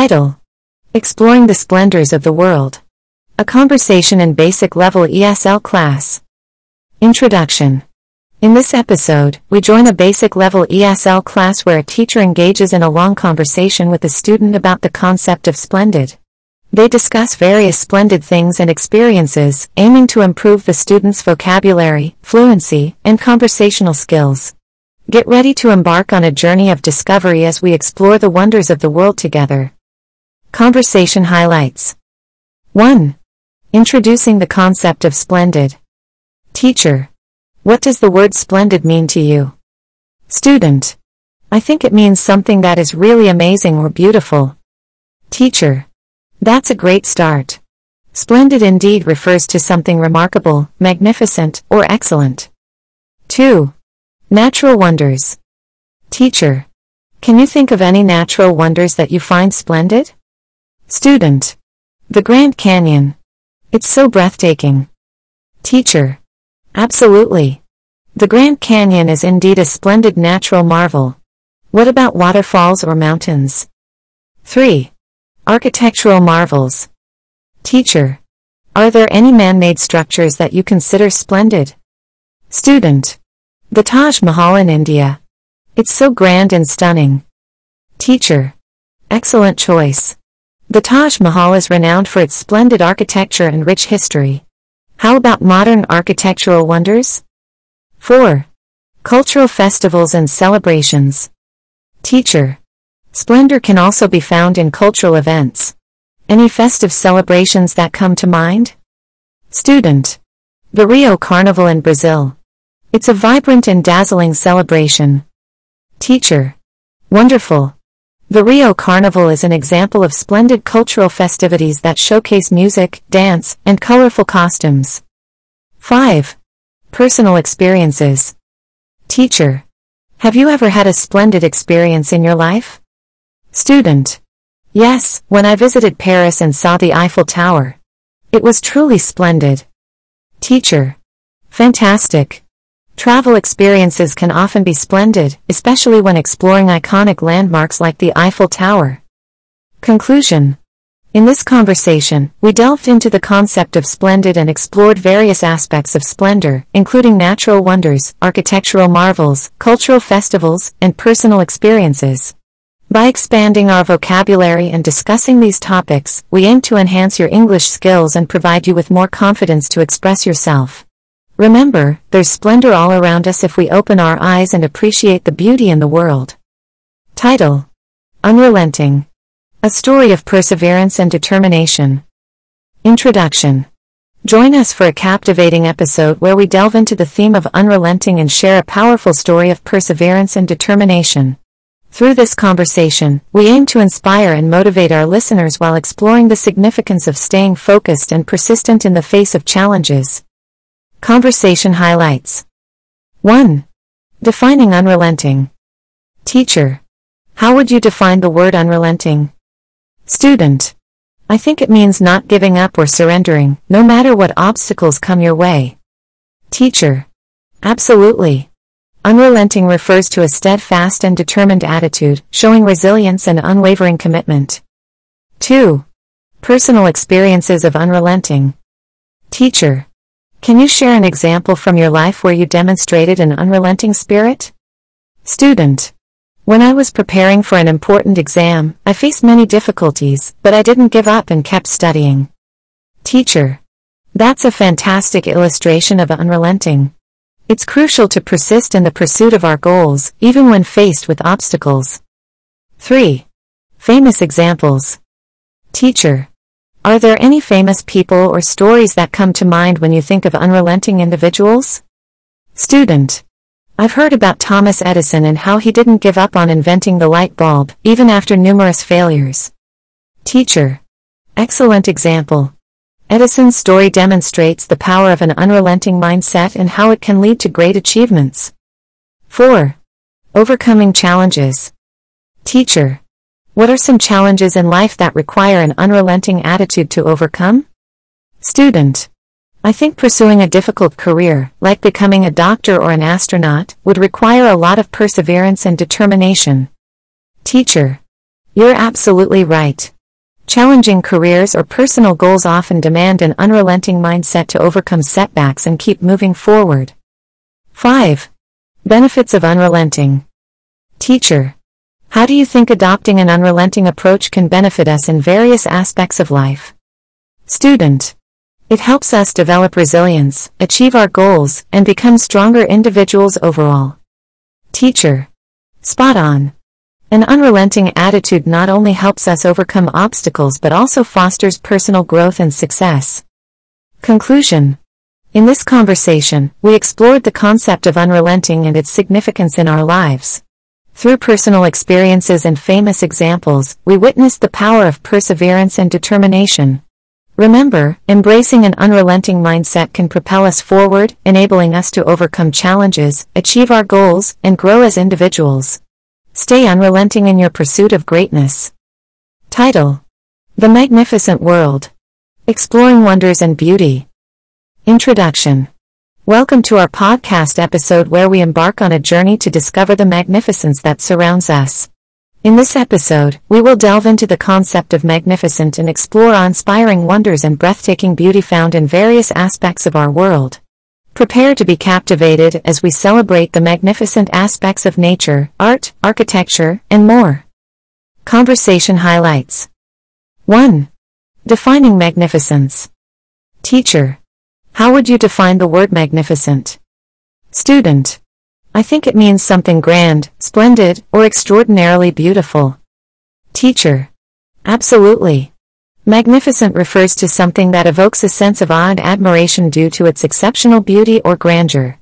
Title Exploring the Splendors of the World. A conversation in basic level ESL class. Introduction. In this episode, we join a basic level ESL class where a teacher engages in a long conversation with a student about the concept of splendid. They discuss various splendid things and experiences, aiming to improve the student's vocabulary, fluency, and conversational skills. Get ready to embark on a journey of discovery as we explore the wonders of the world together. Conversation highlights 1. Introducing the concept of splendid. Teacher. What does the word splendid mean to you? Student. I think it means something that is really amazing or beautiful. Teacher. That's a great start. Splendid indeed refers to something remarkable, magnificent, or excellent. 2. Natural wonders. Teacher. Can you think of any natural wonders that you find splendid? Student. The Grand Canyon. It's so breathtaking. Teacher. Absolutely. The Grand Canyon is indeed a splendid natural marvel. What about waterfalls or mountains? 3. Architectural marvels. Teacher. Are there any man-made structures that you consider splendid? Student. The Taj Mahal in India. It's so grand and stunning. Teacher. Excellent choice. The Taj Mahal is renowned for its splendid architecture and rich history. How about modern architectural wonders? 4. Cultural festivals and celebrations. Teacher. Splendor can also be found in cultural events. Any festive celebrations that come to mind? Student. The Rio Carnival in Brazil. It's a vibrant and dazzling celebration. Teacher. Wonderful. The Rio Carnival is an example of splendid cultural festivities that showcase music, dance, and colorful costumes. 5. Personal experiences. Teacher. Have you ever had a splendid experience in your life? Student. Yes, when I visited Paris and saw the Eiffel Tower. It was truly splendid. Teacher. Fantastic. Travel experiences can often be splendid, especially when exploring iconic landmarks like the Eiffel Tower. Conclusion. In this conversation, we delved into the concept of splendid and explored various aspects of splendor, including natural wonders, architectural marvels, cultural festivals, and personal experiences. By expanding our vocabulary and discussing these topics, we aim to enhance your English skills and provide you with more confidence to express yourself. Remember, there's splendor all around us if we open our eyes and appreciate the beauty in the world. Title Unrelenting A Story of Perseverance and Determination. Introduction Join us for a captivating episode where we delve into the theme of unrelenting and share a powerful story of perseverance and determination. Through this conversation, we aim to inspire and motivate our listeners while exploring the significance of staying focused and persistent in the face of challenges. Conversation highlights 1. Defining unrelenting. Teacher. How would you define the word unrelenting? Student. I think it means not giving up or surrendering, no matter what obstacles come your way. Teacher. Absolutely. Unrelenting refers to a steadfast and determined attitude, showing resilience and unwavering commitment. 2. Personal experiences of unrelenting. Teacher. Can you share an example from your life where you demonstrated an unrelenting spirit? Student. When I was preparing for an important exam, I faced many difficulties, but I didn't give up and kept studying. Teacher. That's a fantastic illustration of unrelenting. It's crucial to persist in the pursuit of our goals, even when faced with obstacles. 3. Famous examples. Teacher. Are there any famous people or stories that come to mind when you think of unrelenting individuals? Student. I've heard about Thomas Edison and how he didn't give up on inventing the light bulb, even after numerous failures. Teacher. Excellent example. Edison's story demonstrates the power of an unrelenting mindset and how it can lead to great achievements. 4. Overcoming challenges. Teacher. What are some challenges in life that require an unrelenting attitude to overcome? Student. I think pursuing a difficult career, like becoming a doctor or an astronaut, would require a lot of perseverance and determination. Teacher. You're absolutely right. Challenging careers or personal goals often demand an unrelenting mindset to overcome setbacks and keep moving forward. 5. Benefits of unrelenting. Teacher. How do you think adopting an unrelenting approach can benefit us in various aspects of life? Student. It helps us develop resilience, achieve our goals, and become stronger individuals overall. Teacher. Spot on. An unrelenting attitude not only helps us overcome obstacles but also fosters personal growth and success. Conclusion In this conversation, we explored the concept of unrelenting and its significance in our lives. Through personal experiences and famous examples, we witnessed the power of perseverance and determination. Remember, embracing an unrelenting mindset can propel us forward, enabling us to overcome challenges, achieve our goals, and grow as individuals. Stay unrelenting in your pursuit of greatness. Title The Magnificent World Exploring Wonders and Beauty. Introduction Welcome to our podcast episode where we embark on a journey to discover the magnificence that surrounds us. In this episode, we will delve into the concept of magnificent and explore inspiring wonders and breathtaking beauty found in various aspects of our world. Prepare to be captivated as we celebrate the magnificent aspects of nature, art, architecture, and more. Conversation highlights 1. Defining magnificence. Teacher. How would you define the word magnificent? Student. I think it means something grand, splendid, or extraordinarily beautiful. Teacher. Absolutely. Magnificent refers to something that evokes a sense of awe and admiration due to its exceptional beauty or grandeur.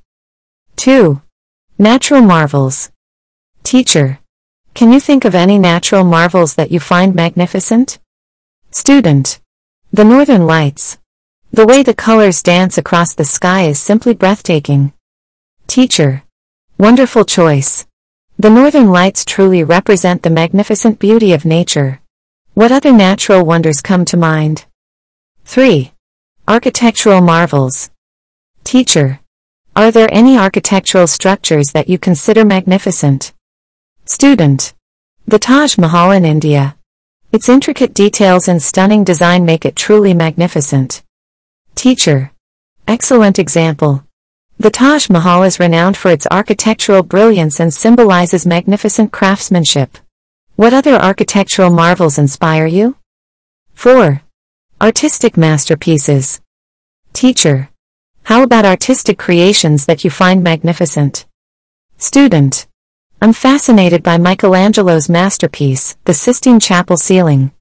2. Natural marvels. Teacher. Can you think of any natural marvels that you find magnificent? Student. The Northern Lights. The way the colors dance across the sky is simply breathtaking. Teacher. Wonderful choice. The Northern Lights truly represent the magnificent beauty of nature. What other natural wonders come to mind? 3. Architectural marvels. Teacher. Are there any architectural structures that you consider magnificent? Student. The Taj Mahal in India. Its intricate details and stunning design make it truly magnificent. Teacher. Excellent example. The Taj Mahal is renowned for its architectural brilliance and symbolizes magnificent craftsmanship. What other architectural marvels inspire you? 4. Artistic masterpieces. Teacher. How about artistic creations that you find magnificent? Student. I'm fascinated by Michelangelo's masterpiece, the Sistine Chapel ceiling.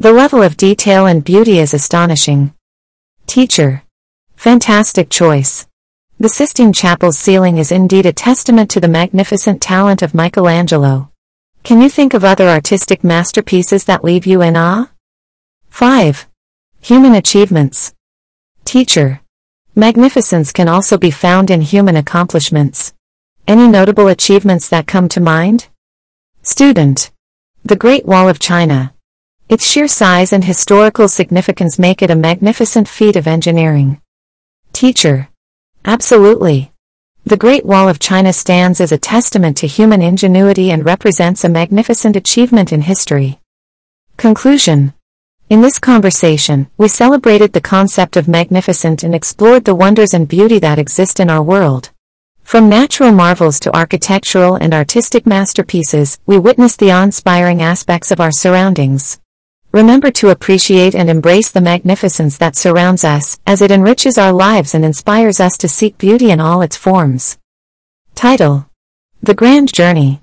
The level of detail and beauty is astonishing. Teacher. Fantastic choice. The Sistine Chapel's ceiling is indeed a testament to the magnificent talent of Michelangelo. Can you think of other artistic masterpieces that leave you in awe? 5. Human achievements. Teacher. Magnificence can also be found in human accomplishments. Any notable achievements that come to mind? Student. The Great Wall of China. Its sheer size and historical significance make it a magnificent feat of engineering. Teacher. Absolutely. The Great Wall of China stands as a testament to human ingenuity and represents a magnificent achievement in history. Conclusion In this conversation, we celebrated the concept of magnificent and explored the wonders and beauty that exist in our world. From natural marvels to architectural and artistic masterpieces, we witnessed the awe-inspiring aspects of our surroundings. Remember to appreciate and embrace the magnificence that surrounds us, as it enriches our lives and inspires us to seek beauty in all its forms. Title The Grand Journey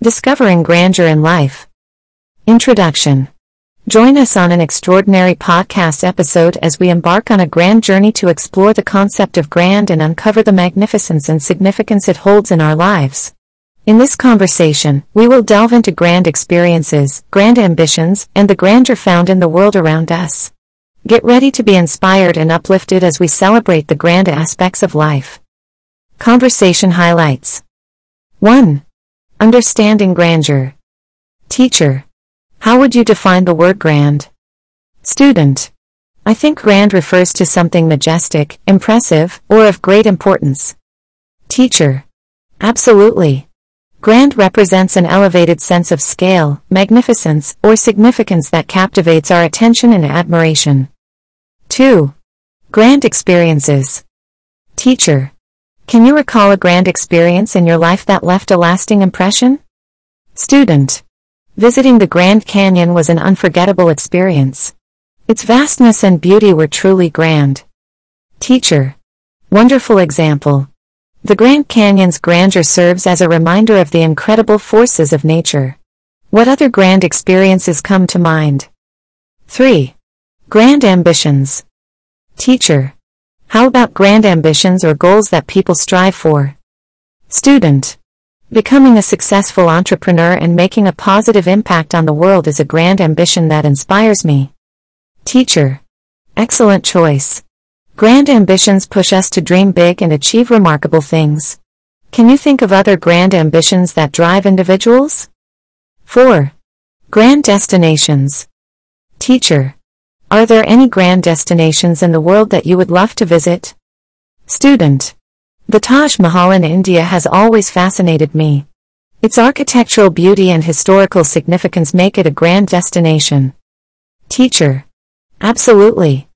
Discovering Grandeur in Life. Introduction Join us on an extraordinary podcast episode as we embark on a grand journey to explore the concept of grand and uncover the magnificence and significance it holds in our lives. In this conversation, we will delve into grand experiences, grand ambitions, and the grandeur found in the world around us. Get ready to be inspired and uplifted as we celebrate the grand aspects of life. Conversation highlights 1. Understanding grandeur. Teacher. How would you define the word grand? Student. I think grand refers to something majestic, impressive, or of great importance. Teacher. Absolutely. Grand represents an elevated sense of scale, magnificence, or significance that captivates our attention and admiration. 2. Grand experiences. Teacher. Can you recall a grand experience in your life that left a lasting impression? Student. Visiting the Grand Canyon was an unforgettable experience. Its vastness and beauty were truly grand. Teacher. Wonderful example. The Grand Canyon's grandeur serves as a reminder of the incredible forces of nature. What other grand experiences come to mind? 3. Grand ambitions. Teacher. How about grand ambitions or goals that people strive for? Student. Becoming a successful entrepreneur and making a positive impact on the world is a grand ambition that inspires me. Teacher. Excellent choice. Grand ambitions push us to dream big and achieve remarkable things. Can you think of other grand ambitions that drive individuals? 4. Grand destinations. Teacher. Are there any grand destinations in the world that you would love to visit? Student. The Taj Mahal in India has always fascinated me. Its architectural beauty and historical significance make it a grand destination. Teacher. Absolutely.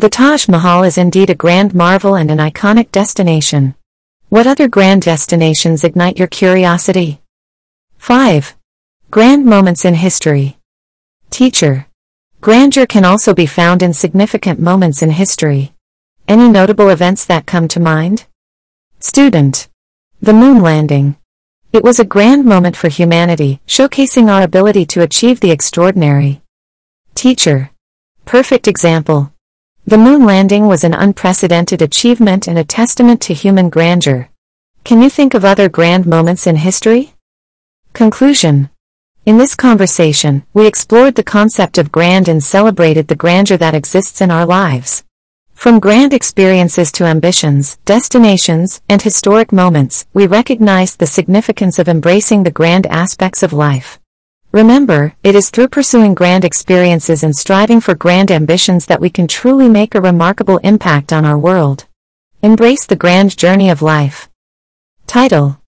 The Taj Mahal is indeed a grand marvel and an iconic destination. What other grand destinations ignite your curiosity? 5. Grand moments in history. Teacher. Grandeur can also be found in significant moments in history. Any notable events that come to mind? Student. The moon landing. It was a grand moment for humanity, showcasing our ability to achieve the extraordinary. Teacher. Perfect example. The moon landing was an unprecedented achievement and a testament to human grandeur. Can you think of other grand moments in history? Conclusion. In this conversation, we explored the concept of grand and celebrated the grandeur that exists in our lives. From grand experiences to ambitions, destinations, and historic moments, we recognized the significance of embracing the grand aspects of life. Remember, it is through pursuing grand experiences and striving for grand ambitions that we can truly make a remarkable impact on our world. Embrace the grand journey of life. Title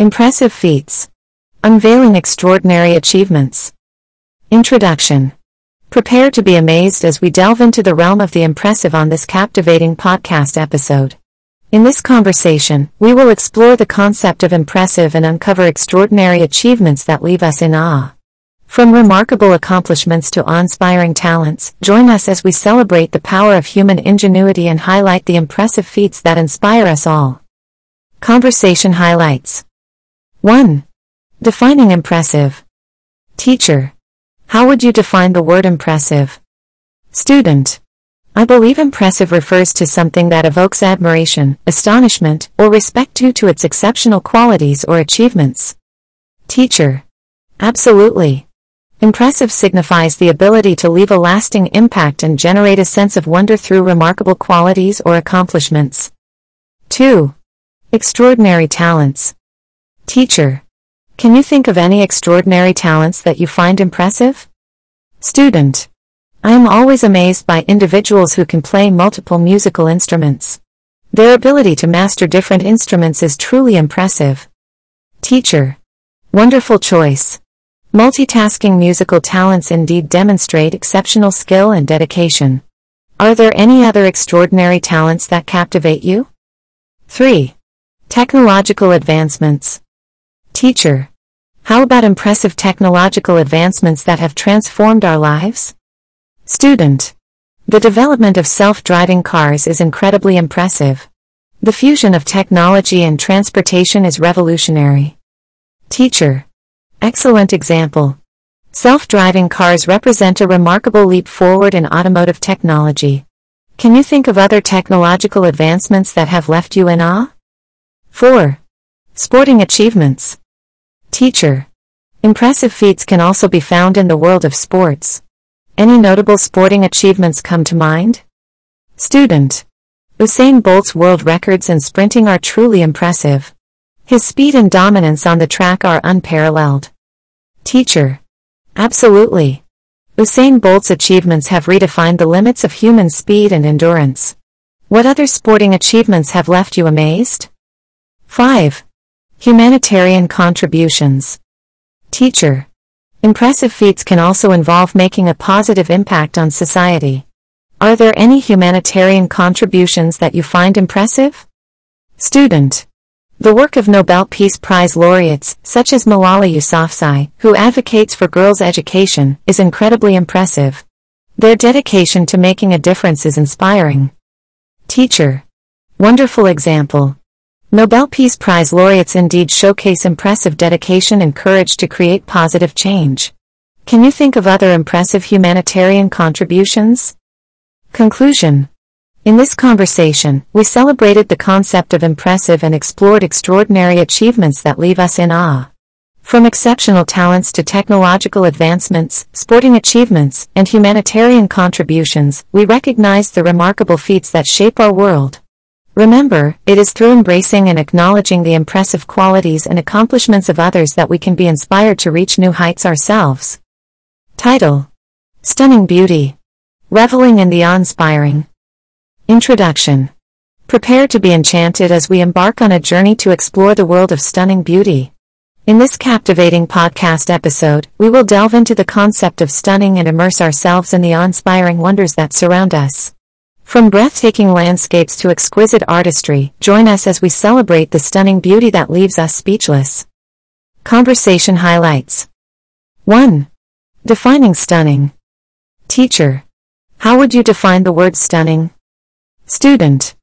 Impressive Feats Unveiling Extraordinary Achievements Introduction Prepare to be amazed as we delve into the realm of the impressive on this captivating podcast episode. In this conversation, we will explore the concept of impressive and uncover extraordinary achievements that leave us in awe. From remarkable accomplishments to awe-inspiring talents, join us as we celebrate the power of human ingenuity and highlight the impressive feats that inspire us all. Conversation Highlights 1. Defining impressive. Teacher. How would you define the word impressive? Student. I believe impressive refers to something that evokes admiration, astonishment, or respect due to its exceptional qualities or achievements. Teacher. Absolutely. Impressive signifies the ability to leave a lasting impact and generate a sense of wonder through remarkable qualities or accomplishments. 2. Extraordinary talents. Teacher. Can you think of any extraordinary talents that you find impressive? Student. I am always amazed by individuals who can play multiple musical instruments. Their ability to master different instruments is truly impressive. Teacher. Wonderful choice. Multitasking musical talents indeed demonstrate exceptional skill and dedication. Are there any other extraordinary talents that captivate you? 3. Technological advancements. Teacher. How about impressive technological advancements that have transformed our lives? Student. The development of self-driving cars is incredibly impressive. The fusion of technology and transportation is revolutionary. Teacher. Excellent example. Self-driving cars represent a remarkable leap forward in automotive technology. Can you think of other technological advancements that have left you in awe? 4. Sporting achievements. Teacher. Impressive feats can also be found in the world of sports. Any notable sporting achievements come to mind? Student. Usain Bolt's world records in sprinting are truly impressive. His speed and dominance on the track are unparalleled. Teacher. Absolutely. Usain Bolt's achievements have redefined the limits of human speed and endurance. What other sporting achievements have left you amazed? 5. Humanitarian contributions. Teacher. Impressive feats can also involve making a positive impact on society. Are there any humanitarian contributions that you find impressive? Student. The work of Nobel Peace Prize laureates, such as Malala Yousafzai, who advocates for girls' education, is incredibly impressive. Their dedication to making a difference is inspiring. Teacher. Wonderful example. Nobel Peace Prize laureates indeed showcase impressive dedication and courage to create positive change. Can you think of other impressive humanitarian contributions? Conclusion. In this conversation, we celebrated the concept of impressive and explored extraordinary achievements that leave us in awe. From exceptional talents to technological advancements, sporting achievements, and humanitarian contributions, we recognize the remarkable feats that shape our world. Remember, it is through embracing and acknowledging the impressive qualities and accomplishments of others that we can be inspired to reach new heights ourselves. Title Stunning Beauty Reveling in the Awe-Inspiring Introduction Prepare to be enchanted as we embark on a journey to explore the world of stunning beauty. In this captivating podcast episode, we will delve into the concept of stunning and immerse ourselves in the awe-inspiring wonders that surround us. From breathtaking landscapes to exquisite artistry, join us as we celebrate the stunning beauty that leaves us speechless. Conversation highlights 1. Defining stunning. Teacher. How would you define the word stunning? Student.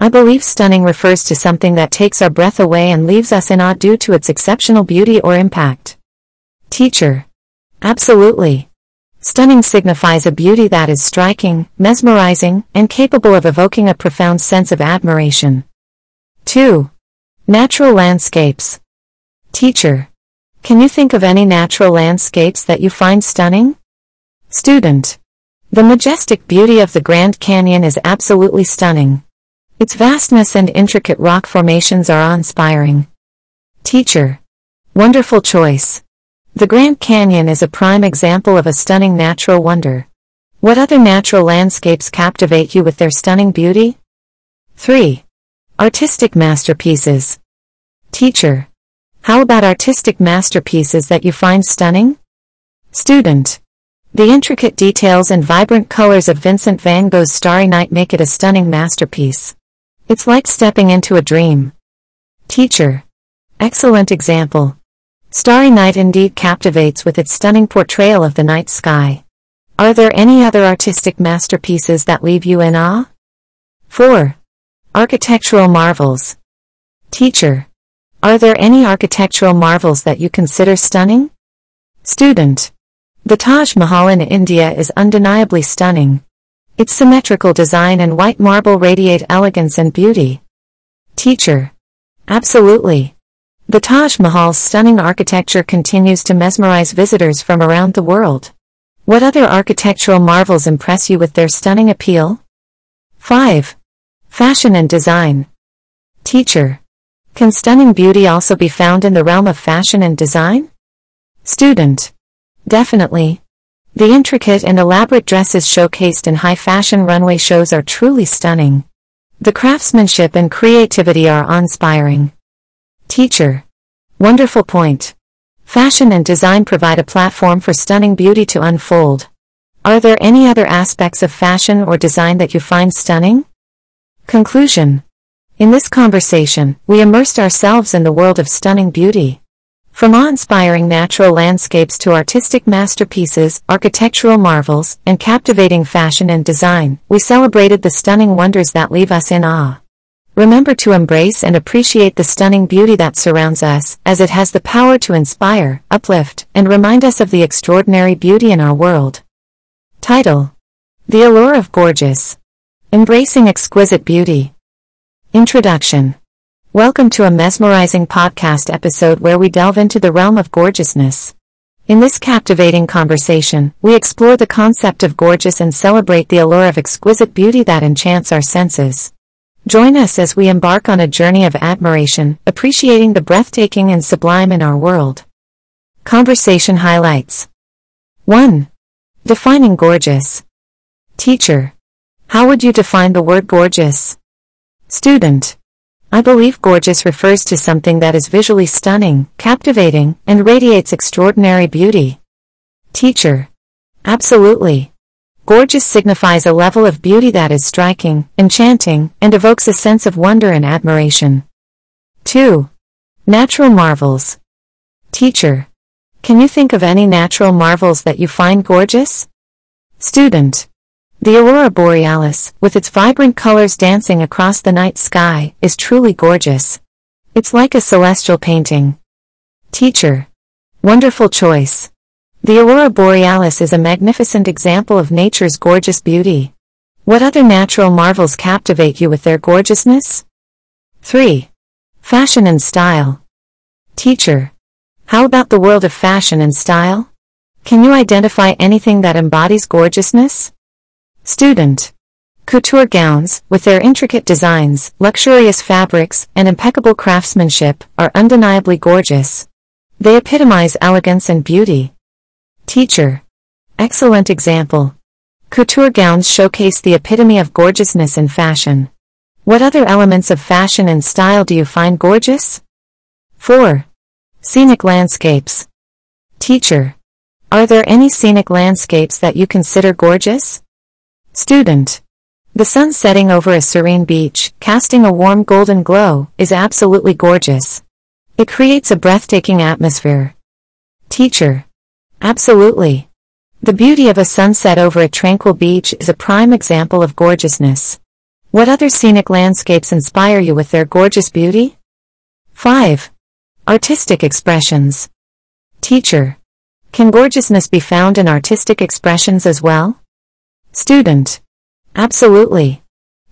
I believe stunning refers to something that takes our breath away and leaves us in awe due to its exceptional beauty or impact. Teacher. Absolutely. Stunning signifies a beauty that is striking, mesmerizing, and capable of evoking a profound sense of admiration. 2. Natural landscapes. Teacher. Can you think of any natural landscapes that you find stunning? Student. The majestic beauty of the Grand Canyon is absolutely stunning. Its vastness and intricate rock formations are awe-inspiring. Teacher. Wonderful choice. The Grand Canyon is a prime example of a stunning natural wonder. What other natural landscapes captivate you with their stunning beauty? 3. Artistic masterpieces. Teacher. How about artistic masterpieces that you find stunning? Student. The intricate details and vibrant colors of Vincent van Gogh's Starry Night make it a stunning masterpiece. It's like stepping into a dream. Teacher. Excellent example. Starry Night indeed captivates with its stunning portrayal of the night sky. Are there any other artistic masterpieces that leave you in awe? 4. Architectural marvels. Teacher. Are there any architectural marvels that you consider stunning? Student. The Taj Mahal in India is undeniably stunning. Its symmetrical design and white marble radiate elegance and beauty. Teacher. Absolutely. The Taj Mahal's stunning architecture continues to mesmerize visitors from around the world. What other architectural marvels impress you with their stunning appeal? 5. Fashion and design. Teacher. Can stunning beauty also be found in the realm of fashion and design? Student. Definitely. The intricate and elaborate dresses showcased in high fashion runway shows are truly stunning. The craftsmanship and creativity are inspiring. Teacher. Wonderful point. Fashion and design provide a platform for stunning beauty to unfold. Are there any other aspects of fashion or design that you find stunning? Conclusion. In this conversation, we immersed ourselves in the world of stunning beauty. From awe-inspiring natural landscapes to artistic masterpieces, architectural marvels, and captivating fashion and design, we celebrated the stunning wonders that leave us in awe. Remember to embrace and appreciate the stunning beauty that surrounds us, as it has the power to inspire, uplift, and remind us of the extraordinary beauty in our world. Title The Allure of Gorgeous Embracing Exquisite Beauty Introduction Welcome to a mesmerizing podcast episode where we delve into the realm of gorgeousness. In this captivating conversation, we explore the concept of gorgeous and celebrate the allure of exquisite beauty that enchants our senses. Join us as we embark on a journey of admiration, appreciating the breathtaking and sublime in our world. Conversation highlights 1. Defining gorgeous. Teacher. How would you define the word gorgeous? Student. I believe gorgeous refers to something that is visually stunning, captivating, and radiates extraordinary beauty. Teacher. Absolutely. Gorgeous signifies a level of beauty that is striking, enchanting, and evokes a sense of wonder and admiration. 2. Natural marvels. Teacher. Can you think of any natural marvels that you find gorgeous? Student. The aurora borealis, with its vibrant colors dancing across the night sky, is truly gorgeous. It's like a celestial painting. Teacher. Wonderful choice. The aurora borealis is a magnificent example of nature's gorgeous beauty. What other natural marvels captivate you with their gorgeousness? 3. Fashion and style. Teacher. How about the world of fashion and style? Can you identify anything that embodies gorgeousness? Student. Couture gowns, with their intricate designs, luxurious fabrics, and impeccable craftsmanship, are undeniably gorgeous. They epitomize elegance and beauty. Teacher. Excellent example. Couture gowns showcase the epitome of gorgeousness in fashion. What other elements of fashion and style do you find gorgeous? 4. Scenic landscapes. Teacher. Are there any scenic landscapes that you consider gorgeous? Student. The sun setting over a serene beach, casting a warm golden glow, is absolutely gorgeous. It creates a breathtaking atmosphere. Teacher. Absolutely. The beauty of a sunset over a tranquil beach is a prime example of gorgeousness. What other scenic landscapes inspire you with their gorgeous beauty? 5. Artistic expressions. Teacher. Can gorgeousness be found in artistic expressions as well? Student. Absolutely.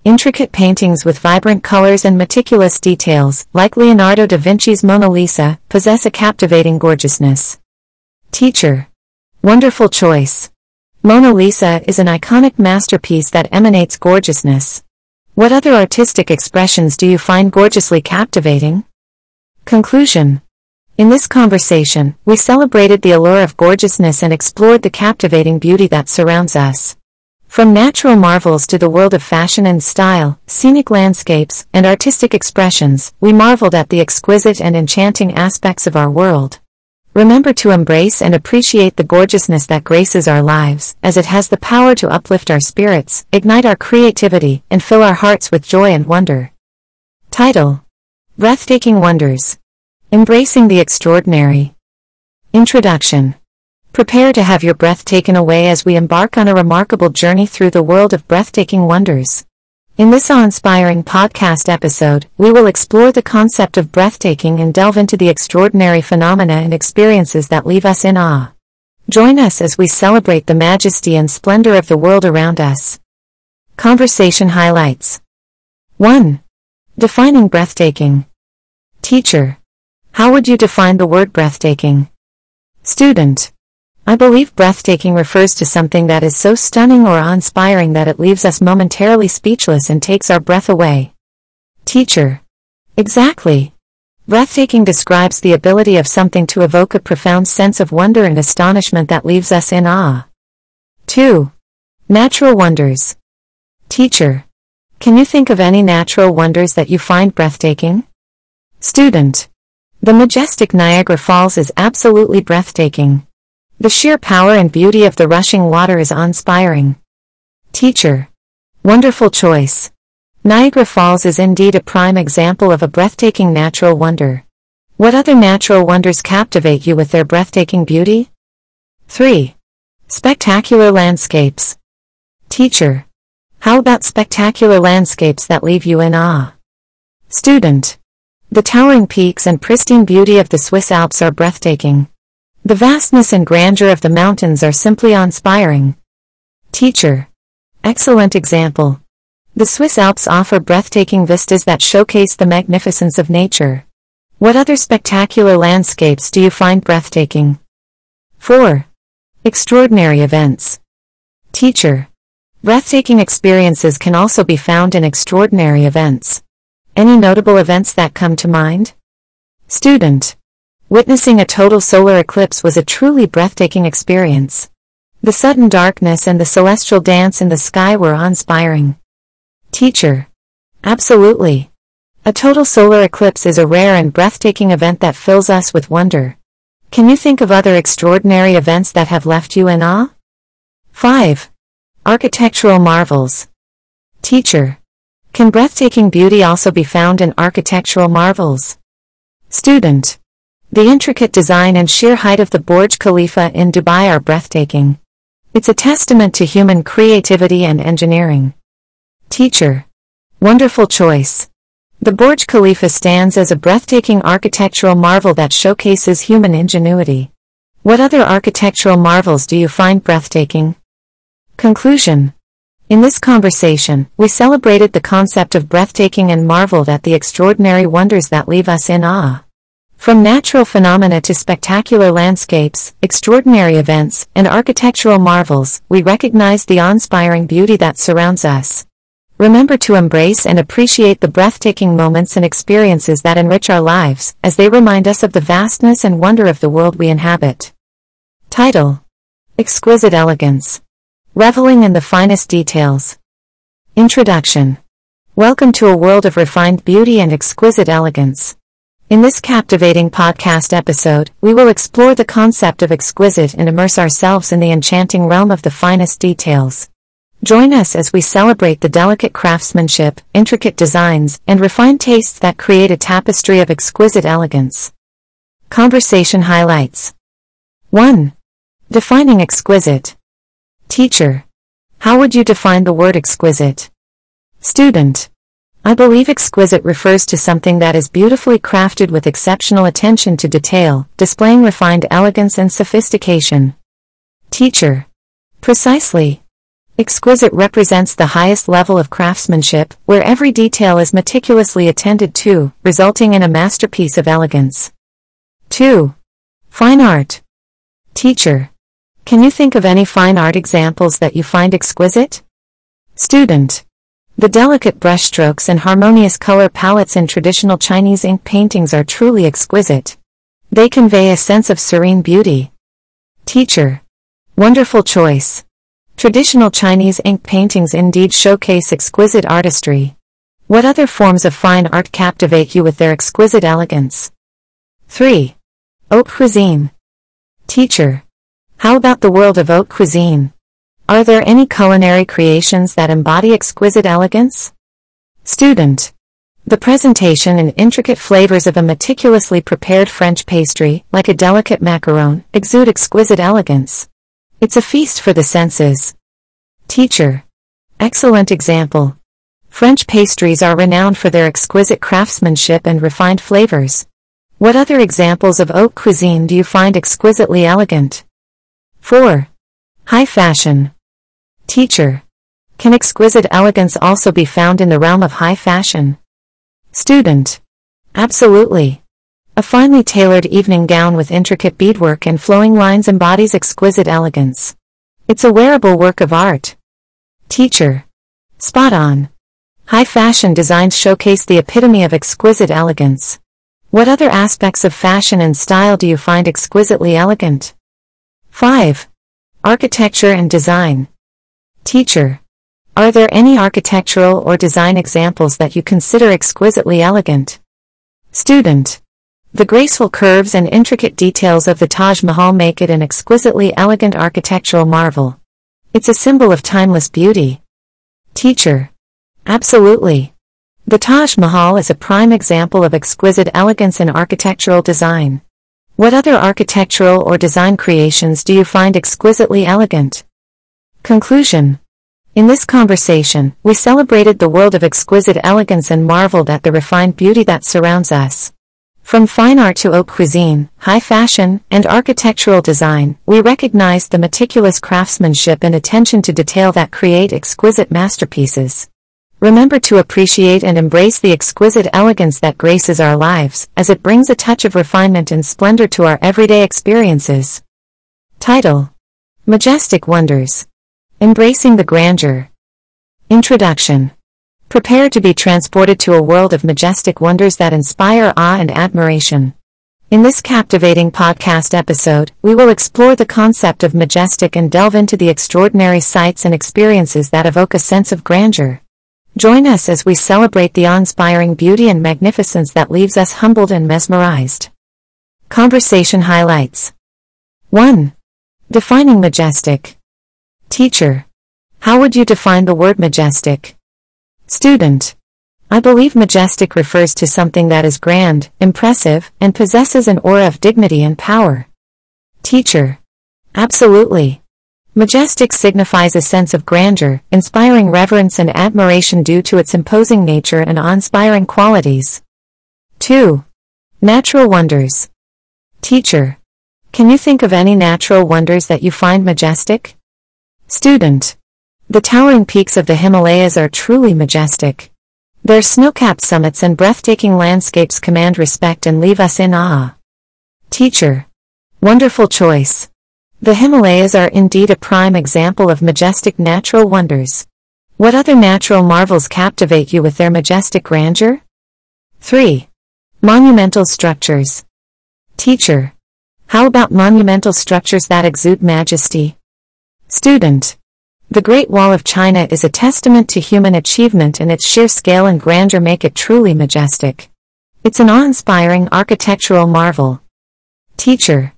Intricate paintings with vibrant colors and meticulous details, like Leonardo da Vinci's Mona Lisa, possess a captivating gorgeousness. Teacher. Wonderful choice. Mona Lisa is an iconic masterpiece that emanates gorgeousness. What other artistic expressions do you find gorgeously captivating? Conclusion. In this conversation, we celebrated the allure of gorgeousness and explored the captivating beauty that surrounds us. From natural marvels to the world of fashion and style, scenic landscapes, and artistic expressions, we marveled at the exquisite and enchanting aspects of our world. Remember to embrace and appreciate the gorgeousness that graces our lives, as it has the power to uplift our spirits, ignite our creativity, and fill our hearts with joy and wonder. Title Breathtaking Wonders Embracing the Extraordinary. Introduction Prepare to have your breath taken away as we embark on a remarkable journey through the world of breathtaking wonders. In this awe-inspiring podcast episode, we will explore the concept of breathtaking and delve into the extraordinary phenomena and experiences that leave us in awe. Join us as we celebrate the majesty and splendor of the world around us. Conversation highlights 1. Defining breathtaking. Teacher. How would you define the word breathtaking? Student. I believe breathtaking refers to something that is so stunning or awe-inspiring that it leaves us momentarily speechless and takes our breath away. Teacher. Exactly. Breathtaking describes the ability of something to evoke a profound sense of wonder and astonishment that leaves us in awe. 2. Natural wonders. Teacher. Can you think of any natural wonders that you find breathtaking? Student. The majestic Niagara Falls is absolutely breathtaking. The sheer power and beauty of the rushing water is inspiring. Teacher. Wonderful choice. Niagara Falls is indeed a prime example of a breathtaking natural wonder. What other natural wonders captivate you with their breathtaking beauty? 3. Spectacular landscapes. Teacher. How about spectacular landscapes that leave you in awe? Student. The towering peaks and pristine beauty of the Swiss Alps are breathtaking. The vastness and grandeur of the mountains are simply inspiring. Teacher. Excellent example. The Swiss Alps offer breathtaking vistas that showcase the magnificence of nature. What other spectacular landscapes do you find breathtaking? 4. Extraordinary events. Teacher. Breathtaking experiences can also be found in extraordinary events. Any notable events that come to mind? Student. Witnessing a total solar eclipse was a truly breathtaking experience. The sudden darkness and the celestial dance in the sky were inspiring. Teacher. Absolutely. A total solar eclipse is a rare and breathtaking event that fills us with wonder. Can you think of other extraordinary events that have left you in awe? 5. Architectural marvels. Teacher. Can breathtaking beauty also be found in architectural marvels? Student. The intricate design and sheer height of the Burj Khalifa in Dubai are breathtaking. It's a testament to human creativity and engineering. Teacher. Wonderful choice. The Burj Khalifa stands as a breathtaking architectural marvel that showcases human ingenuity. What other architectural marvels do you find breathtaking? Conclusion. In this conversation, we celebrated the concept of breathtaking and marveled at the extraordinary wonders that leave us in awe. From natural phenomena to spectacular landscapes, extraordinary events, and architectural marvels, we recognize the awe-inspiring beauty that surrounds us. Remember to embrace and appreciate the breathtaking moments and experiences that enrich our lives, as they remind us of the vastness and wonder of the world we inhabit. Title Exquisite Elegance Reveling in the Finest Details. Introduction Welcome to a world of refined beauty and exquisite elegance. In this captivating podcast episode, we will explore the concept of exquisite and immerse ourselves in the enchanting realm of the finest details. Join us as we celebrate the delicate craftsmanship, intricate designs, and refined tastes that create a tapestry of exquisite elegance. Conversation highlights 1. Defining exquisite. Teacher. How would you define the word exquisite? Student. I believe exquisite refers to something that is beautifully crafted with exceptional attention to detail, displaying refined elegance and sophistication. Teacher. Precisely. Exquisite represents the highest level of craftsmanship, where every detail is meticulously attended to, resulting in a masterpiece of elegance. 2. Fine art. Teacher. Can you think of any fine art examples that you find exquisite? Student. The delicate brushstrokes and harmonious color palettes in traditional Chinese ink paintings are truly exquisite. They convey a sense of serene beauty. Teacher. Wonderful choice. Traditional Chinese ink paintings indeed showcase exquisite artistry. What other forms of fine art captivate you with their exquisite elegance? 3. Haute cuisine. Teacher. How about the world of haute cuisine? Are there any culinary creations that embody exquisite elegance? Student. The presentation and intricate flavors of a meticulously prepared French pastry, like a delicate macaron, exude exquisite elegance. It's a feast for the senses. Teacher. Excellent example. French pastries are renowned for their exquisite craftsmanship and refined flavors. What other examples of haute cuisine do you find exquisitely elegant? 4. High fashion. Teacher. Can exquisite elegance also be found in the realm of high fashion? Student. Absolutely. A finely tailored evening gown with intricate beadwork and flowing lines embodies exquisite elegance. It's a wearable work of art. Teacher. Spot on. High fashion designs showcase the epitome of exquisite elegance. What other aspects of fashion and style do you find exquisitely elegant? 5. Architecture and design. Teacher. Are there any architectural or design examples that you consider exquisitely elegant? Student. The graceful curves and intricate details of the Taj Mahal make it an exquisitely elegant architectural marvel. It's a symbol of timeless beauty. Teacher. Absolutely. The Taj Mahal is a prime example of exquisite elegance in architectural design. What other architectural or design creations do you find exquisitely elegant? Conclusion. In this conversation, we celebrated the world of exquisite elegance and marveled at the refined beauty that surrounds us. From fine art to haute cuisine, high fashion, and architectural design, we recognize the meticulous craftsmanship and attention to detail that create exquisite masterpieces. Remember to appreciate and embrace the exquisite elegance that graces our lives, as it brings a touch of refinement and splendor to our everyday experiences. Title Majestic Wonders Embracing the Grandeur. Introduction Prepare to be transported to a world of majestic wonders that inspire awe and admiration. In this captivating podcast episode, we will explore the concept of majestic and delve into the extraordinary sights and experiences that evoke a sense of grandeur. Join us as we celebrate the awe-inspiring beauty and magnificence that leaves us humbled and mesmerized. Conversation highlights 1. Defining majestic. Teacher. How would you define the word majestic? Student. I believe majestic refers to something that is grand, impressive, and possesses an aura of dignity and power. Teacher. Absolutely. Majestic signifies a sense of grandeur, inspiring reverence and admiration due to its imposing nature and awe-inspiring qualities. 2. Natural wonders. Teacher. Can you think of any natural wonders that you find majestic? Student. The towering peaks of the Himalayas are truly majestic. Their snow-capped summits and breathtaking landscapes command respect and leave us in awe. Teacher. Wonderful choice. The Himalayas are indeed a prime example of majestic natural wonders. What other natural marvels captivate you with their majestic grandeur? 3. Monumental structures. Teacher. How about monumental structures that exude majesty? Student. The Great Wall of China is a testament to human achievement and its sheer scale and grandeur make it truly majestic. It's an awe-inspiring architectural marvel. Teacher.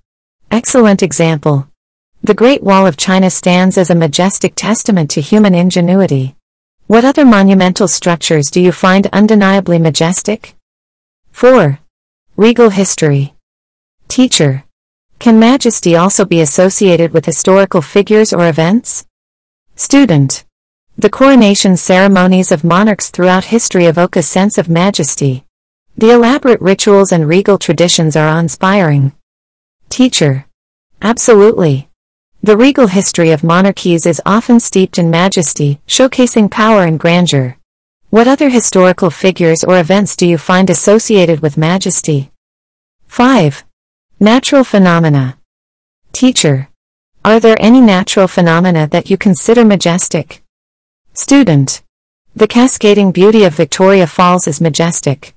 Excellent example. The Great Wall of China stands as a majestic testament to human ingenuity. What other monumental structures do you find undeniably majestic? 4. Regal history. Teacher. Can majesty also be associated with historical figures or events? Student. The coronation ceremonies of monarchs throughout history evoke a sense of majesty. The elaborate rituals and regal traditions are inspiring. Teacher. Absolutely. The regal history of monarchies is often steeped in majesty, showcasing power and grandeur. What other historical figures or events do you find associated with majesty? 5. Natural phenomena. Teacher. Are there any natural phenomena that you consider majestic? Student. The cascading beauty of Victoria Falls is majestic.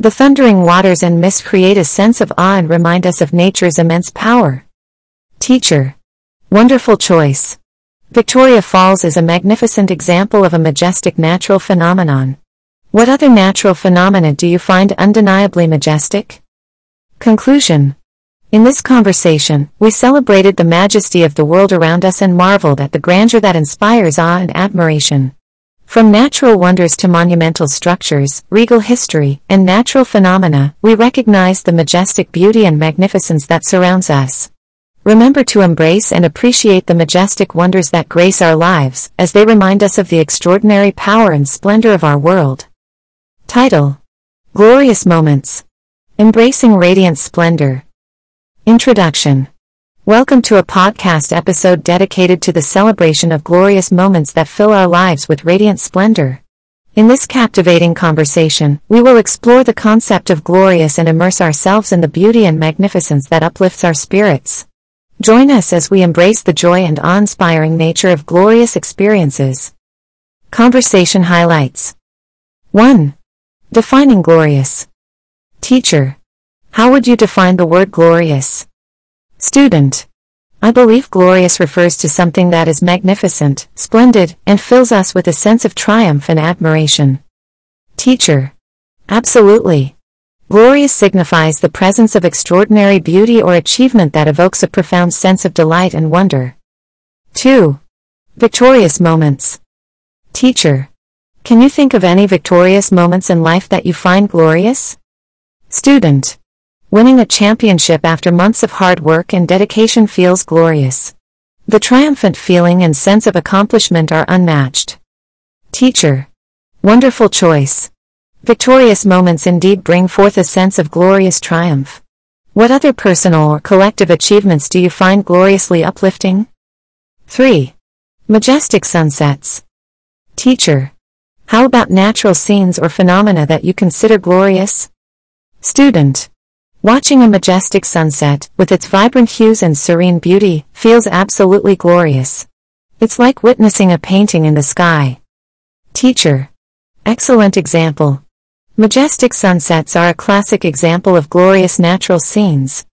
The thundering waters and mist create a sense of awe and remind us of nature's immense power. Teacher. Wonderful choice. Victoria Falls is a magnificent example of a majestic natural phenomenon. What other natural phenomena do you find undeniably majestic? Conclusion. In this conversation, we celebrated the majesty of the world around us and marveled at the grandeur that inspires awe and admiration. From natural wonders to monumental structures, regal history, and natural phenomena, we recognize the majestic beauty and magnificence that surrounds us. Remember to embrace and appreciate the majestic wonders that grace our lives, as they remind us of the extraordinary power and splendor of our world. Title Glorious Moments Embracing Radiant Splendor Introduction Welcome to a podcast episode dedicated to the celebration of glorious moments that fill our lives with radiant splendor. In this captivating conversation, we will explore the concept of glorious and immerse ourselves in the beauty and magnificence that uplifts our spirits. Join us as we embrace the joy and awe-inspiring nature of glorious experiences. Conversation highlights 1. Defining glorious. Teacher, how would you define the word glorious? Student. I believe glorious refers to something that is magnificent, splendid, and fills us with a sense of triumph and admiration. Teacher. Absolutely. Glorious signifies the presence of extraordinary beauty or achievement that evokes a profound sense of delight and wonder. 2. Victorious moments. Teacher. Can you think of any victorious moments in life that you find glorious? Student. Winning a championship after months of hard work and dedication feels glorious. The triumphant feeling and sense of accomplishment are unmatched. Teacher. Wonderful choice. Victorious moments indeed bring forth a sense of glorious triumph. What other personal or collective achievements do you find gloriously uplifting? 3. Majestic sunsets. Teacher. How about natural scenes or phenomena that you consider glorious? Student. Watching a majestic sunset, with its vibrant hues and serene beauty, feels absolutely glorious. It's like witnessing a painting in the sky. Teacher. Excellent example. Majestic sunsets are a classic example of glorious natural scenes.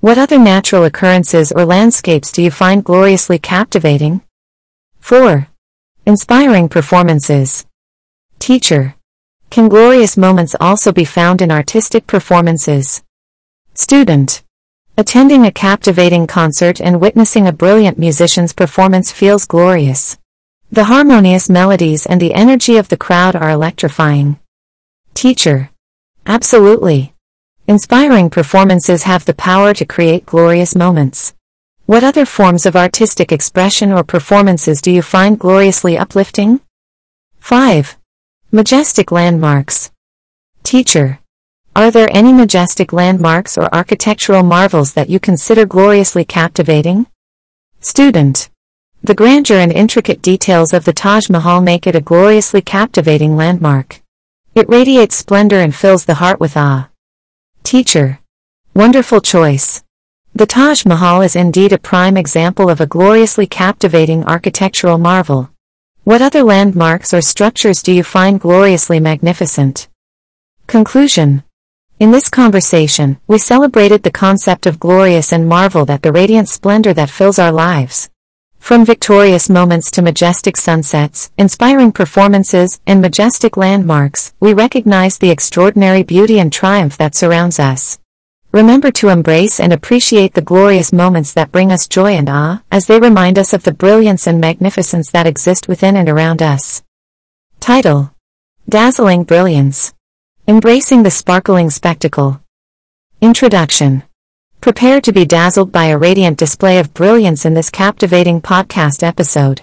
What other natural occurrences or landscapes do you find gloriously captivating? 4. Inspiring performances. Teacher. Can glorious moments also be found in artistic performances? Student. Attending a captivating concert and witnessing a brilliant musician's performance feels glorious. The harmonious melodies and the energy of the crowd are electrifying. Teacher. Absolutely. Inspiring performances have the power to create glorious moments. What other forms of artistic expression or performances do you find gloriously uplifting? 5. Majestic landmarks. Teacher. Are there any majestic landmarks or architectural marvels that you consider gloriously captivating? Student. The grandeur and intricate details of the Taj Mahal make it a gloriously captivating landmark. It radiates splendor and fills the heart with awe. Teacher. Wonderful choice. The Taj Mahal is indeed a prime example of a gloriously captivating architectural marvel. What other landmarks or structures do you find gloriously magnificent? Conclusion. In this conversation, we celebrated the concept of glorious and marveled at the radiant splendor that fills our lives. From victorious moments to majestic sunsets, inspiring performances, and majestic landmarks, we recognize the extraordinary beauty and triumph that surrounds us. Remember to embrace and appreciate the glorious moments that bring us joy and awe, as they remind us of the brilliance and magnificence that exist within and around us. Title Dazzling Brilliance Embracing the Sparkling Spectacle. Introduction Prepare to be dazzled by a radiant display of brilliance in this captivating podcast episode.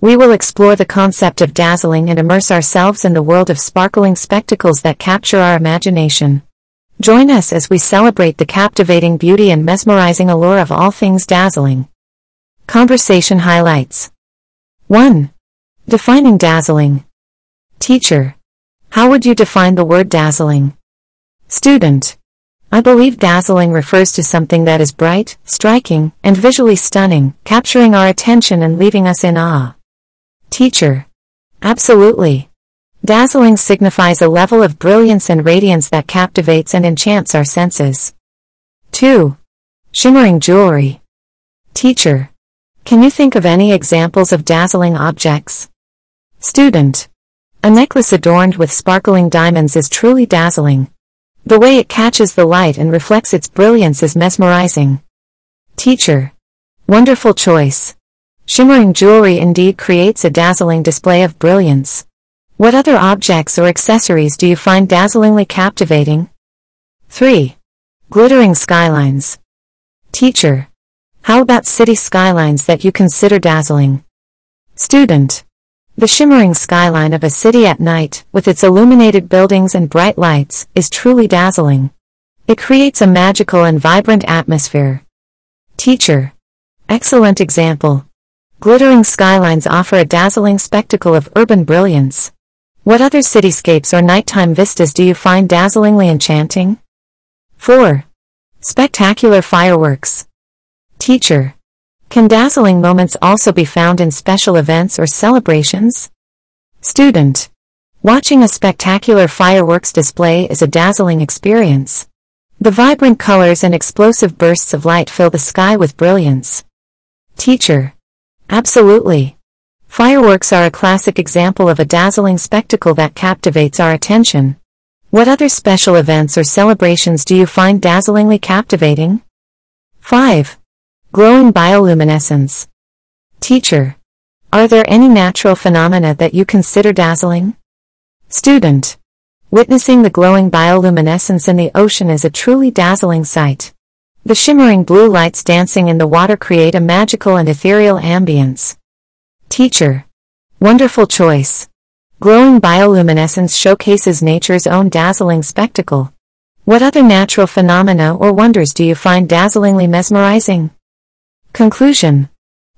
We will explore the concept of dazzling and immerse ourselves in the world of sparkling spectacles that capture our imagination. Join us as we celebrate the captivating beauty and mesmerizing allure of all things dazzling. Conversation highlights 1. Defining dazzling. Teacher. How would you define the word dazzling? Student. I believe dazzling refers to something that is bright, striking, and visually stunning, capturing our attention and leaving us in awe. Teacher. Absolutely. Dazzling signifies a level of brilliance and radiance that captivates and enchants our senses. 2. Shimmering jewelry. Teacher. Can you think of any examples of dazzling objects? Student. A necklace adorned with sparkling diamonds is truly dazzling. The way it catches the light and reflects its brilliance is mesmerizing. Teacher. Wonderful choice. Shimmering jewelry indeed creates a dazzling display of brilliance. What other objects or accessories do you find dazzlingly captivating? 3. Glittering skylines. Teacher. How about city skylines that you consider dazzling? Student. The shimmering skyline of a city at night, with its illuminated buildings and bright lights, is truly dazzling. It creates a magical and vibrant atmosphere. Teacher. Excellent example. Glittering skylines offer a dazzling spectacle of urban brilliance. What other cityscapes or nighttime vistas do you find dazzlingly enchanting? 4. Spectacular fireworks. Teacher. Can dazzling moments also be found in special events or celebrations? Student. Watching a spectacular fireworks display is a dazzling experience. The vibrant colors and explosive bursts of light fill the sky with brilliance. Teacher. Absolutely. Fireworks are a classic example of a dazzling spectacle that captivates our attention. What other special events or celebrations do you find dazzlingly captivating? 5. Glowing bioluminescence. Teacher. Are there any natural phenomena that you consider dazzling? Student. Witnessing the glowing bioluminescence in the ocean is a truly dazzling sight. The shimmering blue lights dancing in the water create a magical and ethereal ambience. Teacher. Wonderful choice. Glowing bioluminescence showcases nature's own dazzling spectacle. What other natural phenomena or wonders do you find dazzlingly mesmerizing? Conclusion.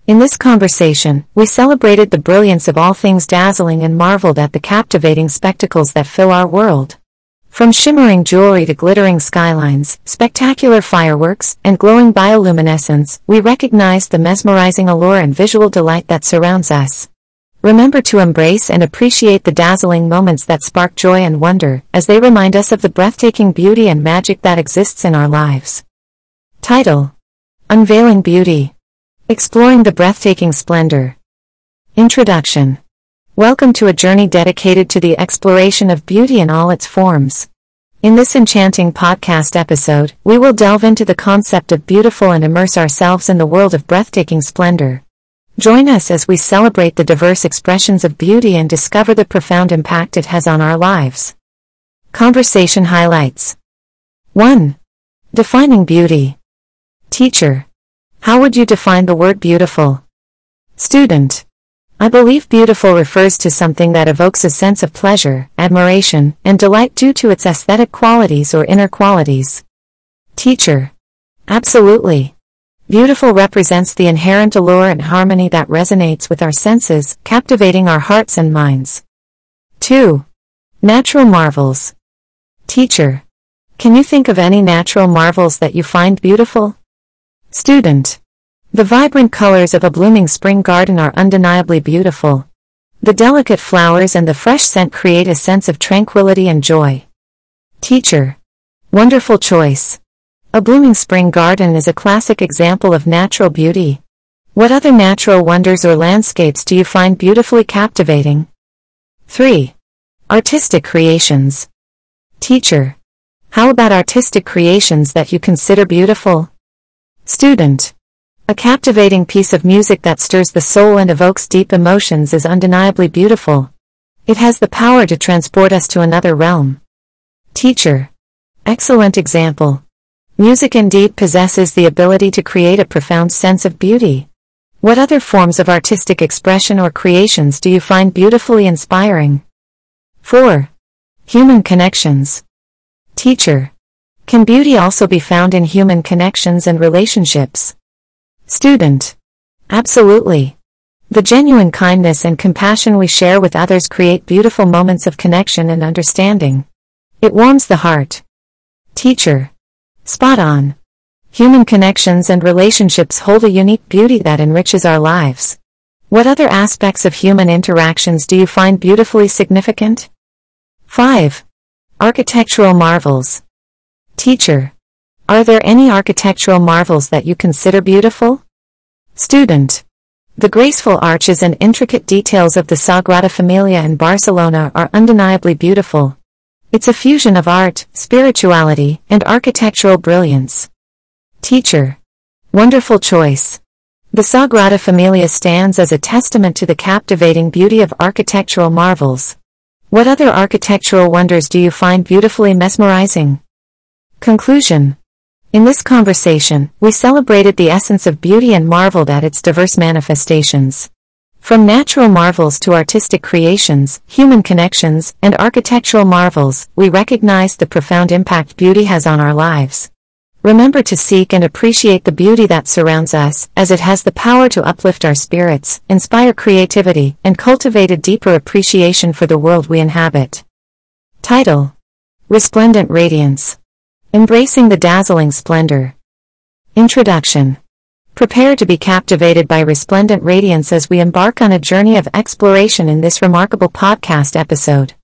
In this conversation, we celebrated the brilliance of all things dazzling and marveled at the captivating spectacles that fill our world. From shimmering jewelry to glittering skylines, spectacular fireworks, and glowing bioluminescence, we recognize the mesmerizing allure and visual delight that surrounds us. Remember to embrace and appreciate the dazzling moments that spark joy and wonder, as they remind us of the breathtaking beauty and magic that exists in our lives. Title Unveiling Beauty Exploring the Breathtaking Splendor Introduction Welcome to a journey dedicated to the exploration of beauty in all its forms. In this enchanting podcast episode, we will delve into the concept of beautiful and immerse ourselves in the world of breathtaking splendor. Join us as we celebrate the diverse expressions of beauty and discover the profound impact it has on our lives. Conversation highlights 1. Defining beauty. Teacher. How would you define the word beautiful? Student. I believe beautiful refers to something that evokes a sense of pleasure, admiration, and delight due to its aesthetic qualities or inner qualities. Teacher. Absolutely. Beautiful represents the inherent allure and harmony that resonates with our senses, captivating our hearts and minds. 2. Natural marvels. Teacher. Can you think of any natural marvels that you find beautiful? Student. The vibrant colors of a blooming spring garden are undeniably beautiful. The delicate flowers and the fresh scent create a sense of tranquility and joy. Teacher. Wonderful choice. A blooming spring garden is a classic example of natural beauty. What other natural wonders or landscapes do you find beautifully captivating? 3. Artistic creations. Teacher. How about artistic creations that you consider beautiful? Student. A captivating piece of music that stirs the soul and evokes deep emotions is undeniably beautiful. It has the power to transport us to another realm. Teacher. Excellent example. Music indeed possesses the ability to create a profound sense of beauty. What other forms of artistic expression or creations do you find beautifully inspiring? 4. Human connections. Teacher. Can beauty also be found in human connections and relationships? Student. Absolutely. The genuine kindness and compassion we share with others create beautiful moments of connection and understanding. It warms the heart. Teacher. Spot on. Human connections and relationships hold a unique beauty that enriches our lives. What other aspects of human interactions do you find beautifully significant? 5. Architectural marvels. Teacher. Are there any architectural marvels that you consider beautiful? Student. The graceful arches and intricate details of the Sagrada Familia in Barcelona are undeniably beautiful. It's a fusion of art, spirituality, and architectural brilliance. Teacher. Wonderful choice. The Sagrada Familia stands as a testament to the captivating beauty of architectural marvels. What other architectural wonders do you find beautifully mesmerizing? Conclusion in this conversation, we celebrated the essence of beauty and marveled at its diverse manifestations. From natural marvels to artistic creations, human connections, and architectural marvels, we recognize the profound impact beauty has on our lives. Remember to seek and appreciate the beauty that surrounds us, as it has the power to uplift our spirits, inspire creativity, and cultivate a deeper appreciation for the world we inhabit. Title Resplendent Radiance Embracing the dazzling splendor. Introduction. Prepare to be captivated by resplendent radiance as we embark on a journey of exploration in this remarkable podcast episode.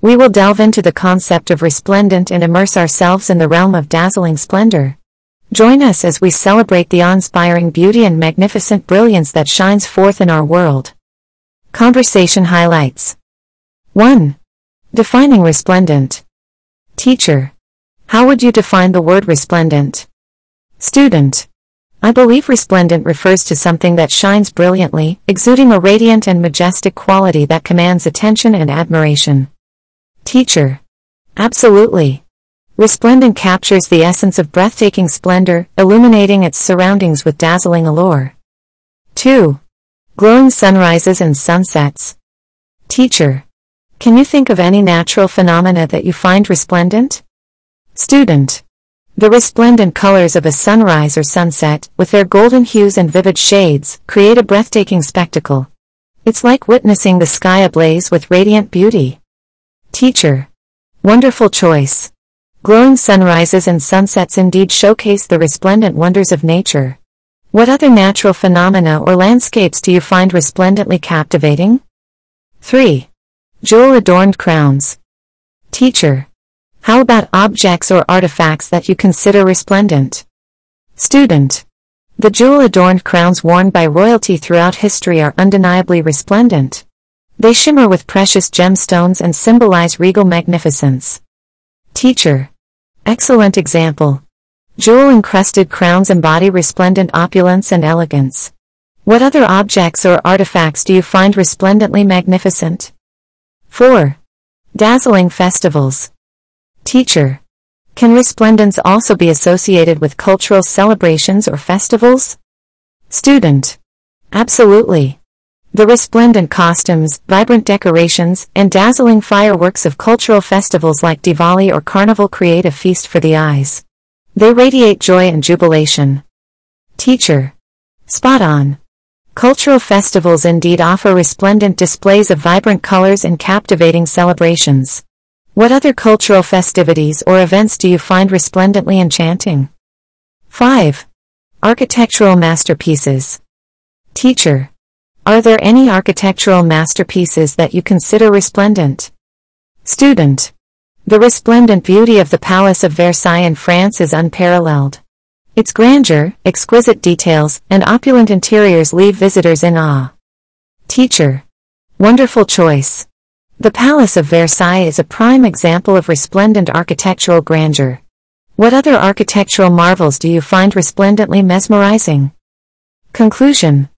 We will delve into the concept of resplendent and immerse ourselves in the realm of dazzling splendor. Join us as we celebrate the awe-inspiring beauty and magnificent brilliance that shines forth in our world. Conversation highlights 1. Defining resplendent. Teacher. How would you define the word resplendent? Student. I believe resplendent refers to something that shines brilliantly, exuding a radiant and majestic quality that commands attention and admiration. Teacher. Absolutely. Resplendent captures the essence of breathtaking splendor, illuminating its surroundings with dazzling allure. 2. Glowing sunrises and sunsets. Teacher. Can you think of any natural phenomena that you find resplendent? Student. The resplendent colors of a sunrise or sunset, with their golden hues and vivid shades, create a breathtaking spectacle. It's like witnessing the sky ablaze with radiant beauty. Teacher. Wonderful choice. Glowing sunrises and sunsets indeed showcase the resplendent wonders of nature. What other natural phenomena or landscapes do you find resplendently captivating? 3. Jewel-adorned crowns. Teacher. How about objects or artifacts that you consider resplendent? Student. The jewel-adorned crowns worn by royalty throughout history are undeniably resplendent. They shimmer with precious gemstones and symbolize regal magnificence. Teacher. Excellent example. Jewel-encrusted crowns embody resplendent opulence and elegance. What other objects or artifacts do you find resplendently magnificent? 4. Dazzling festivals. Teacher. Can resplendence also be associated with cultural celebrations or festivals? Student. Absolutely. The resplendent costumes, vibrant decorations, and dazzling fireworks of cultural festivals like Diwali or Carnival create a feast for the eyes. They radiate joy and jubilation. Teacher. Spot on. Cultural festivals indeed offer resplendent displays of vibrant colors and captivating celebrations. What other cultural festivities or events do you find resplendently enchanting? 5. Architectural masterpieces. Teacher. Are there any architectural masterpieces that you consider resplendent? Student. The resplendent beauty of the Palace of Versailles in France is unparalleled. Its grandeur, exquisite details, and opulent interiors leave visitors in awe. Teacher. Wonderful choice. The Palace of Versailles is a prime example of resplendent architectural grandeur. What other architectural marvels do you find resplendently mesmerizing? Conclusion.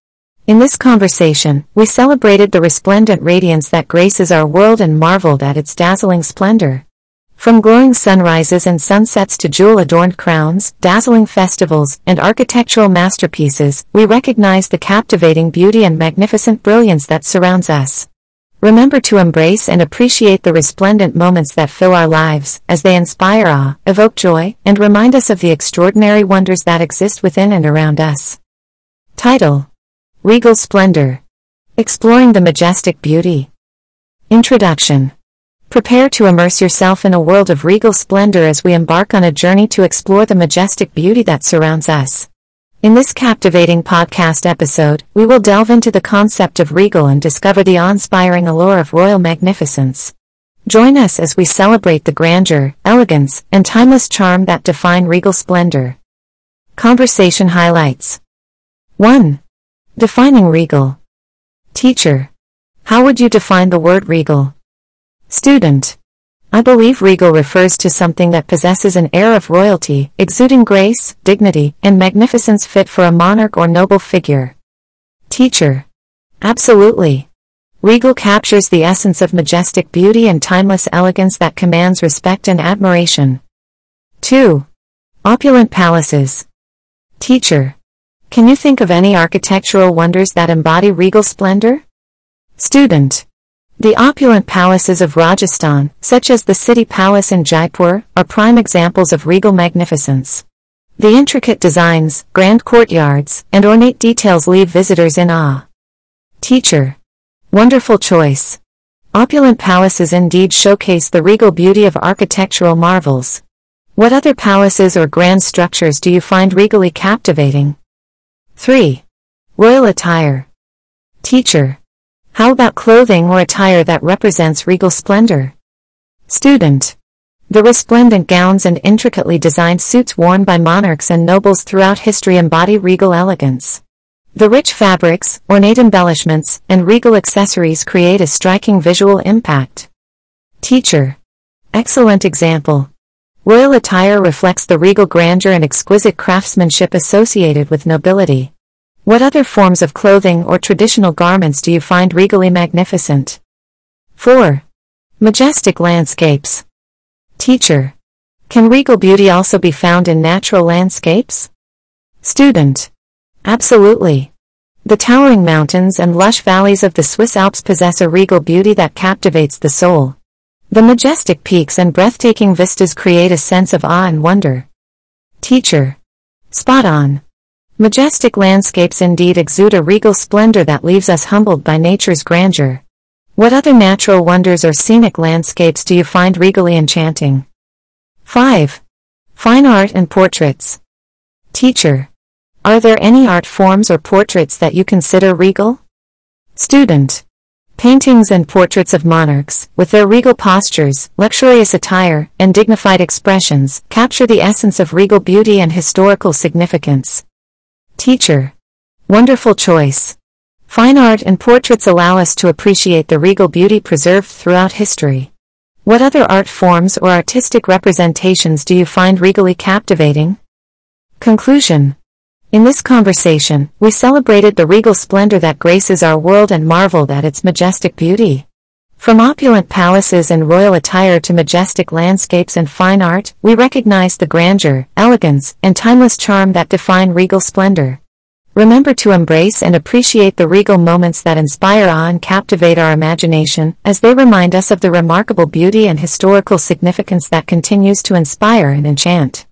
In this conversation, we celebrated the resplendent radiance that graces our world and marveled at its dazzling splendor. From glowing sunrises and sunsets to jewel-adorned crowns, dazzling festivals, and architectural masterpieces, we recognize the captivating beauty and magnificent brilliance that surrounds us. Remember to embrace and appreciate the resplendent moments that fill our lives, as they inspire awe, evoke joy, and remind us of the extraordinary wonders that exist within and around us. Title Regal Splendor Exploring the Majestic Beauty Introduction Prepare to immerse yourself in a world of regal splendor as we embark on a journey to explore the majestic beauty that surrounds us. In this captivating podcast episode, we will delve into the concept of regal and discover the awe-inspiring allure of royal magnificence. Join us as we celebrate the grandeur, elegance, and timeless charm that define regal splendor. Conversation highlights 1. Defining regal. Teacher. How would you define the word regal? Student. I believe regal refers to something that possesses an air of royalty, exuding grace, dignity, and magnificence fit for a monarch or noble figure. Teacher. Absolutely. Regal captures the essence of majestic beauty and timeless elegance that commands respect and admiration. 2. Opulent palaces. Teacher. Can you think of any architectural wonders that embody regal splendor? Student. The opulent palaces of Rajasthan, such as the city palace in Jaipur, are prime examples of regal magnificence. The intricate designs, grand courtyards, and ornate details leave visitors in awe. Teacher. Wonderful choice. Opulent palaces indeed showcase the regal beauty of architectural marvels. What other palaces or grand structures do you find regally captivating? 3. Royal attire. Teacher. How about clothing or attire that represents regal splendor? Student. The resplendent gowns and intricately designed suits worn by monarchs and nobles throughout history embody regal elegance. The rich fabrics, ornate embellishments, and regal accessories create a striking visual impact. Teacher. Excellent example. Royal attire reflects the regal grandeur and exquisite craftsmanship associated with nobility. What other forms of clothing or traditional garments do you find regally magnificent? 4. Majestic landscapes. Teacher. Can regal beauty also be found in natural landscapes? Student. Absolutely. The towering mountains and lush valleys of the Swiss Alps possess a regal beauty that captivates the soul. The majestic peaks and breathtaking vistas create a sense of awe and wonder. Teacher. Spot on. Majestic landscapes indeed exude a regal splendor that leaves us humbled by nature's grandeur. What other natural wonders or scenic landscapes do you find regally enchanting? 5. Fine art and portraits. Teacher. Are there any art forms or portraits that you consider regal? Student. Paintings and portraits of monarchs, with their regal postures, luxurious attire, and dignified expressions, capture the essence of regal beauty and historical significance. Teacher. Wonderful choice. Fine art and portraits allow us to appreciate the regal beauty preserved throughout history. What other art forms or artistic representations do you find regally captivating? Conclusion In this conversation, we celebrated the regal splendor that graces our world and marveled at its majestic beauty. From opulent palaces and royal attire to majestic landscapes and fine art, we recognize the grandeur, elegance, and timeless charm that define regal splendor. Remember to embrace and appreciate the regal moments that inspire awe and captivate our imagination, as they remind us of the remarkable beauty and historical significance that continues to inspire and enchant.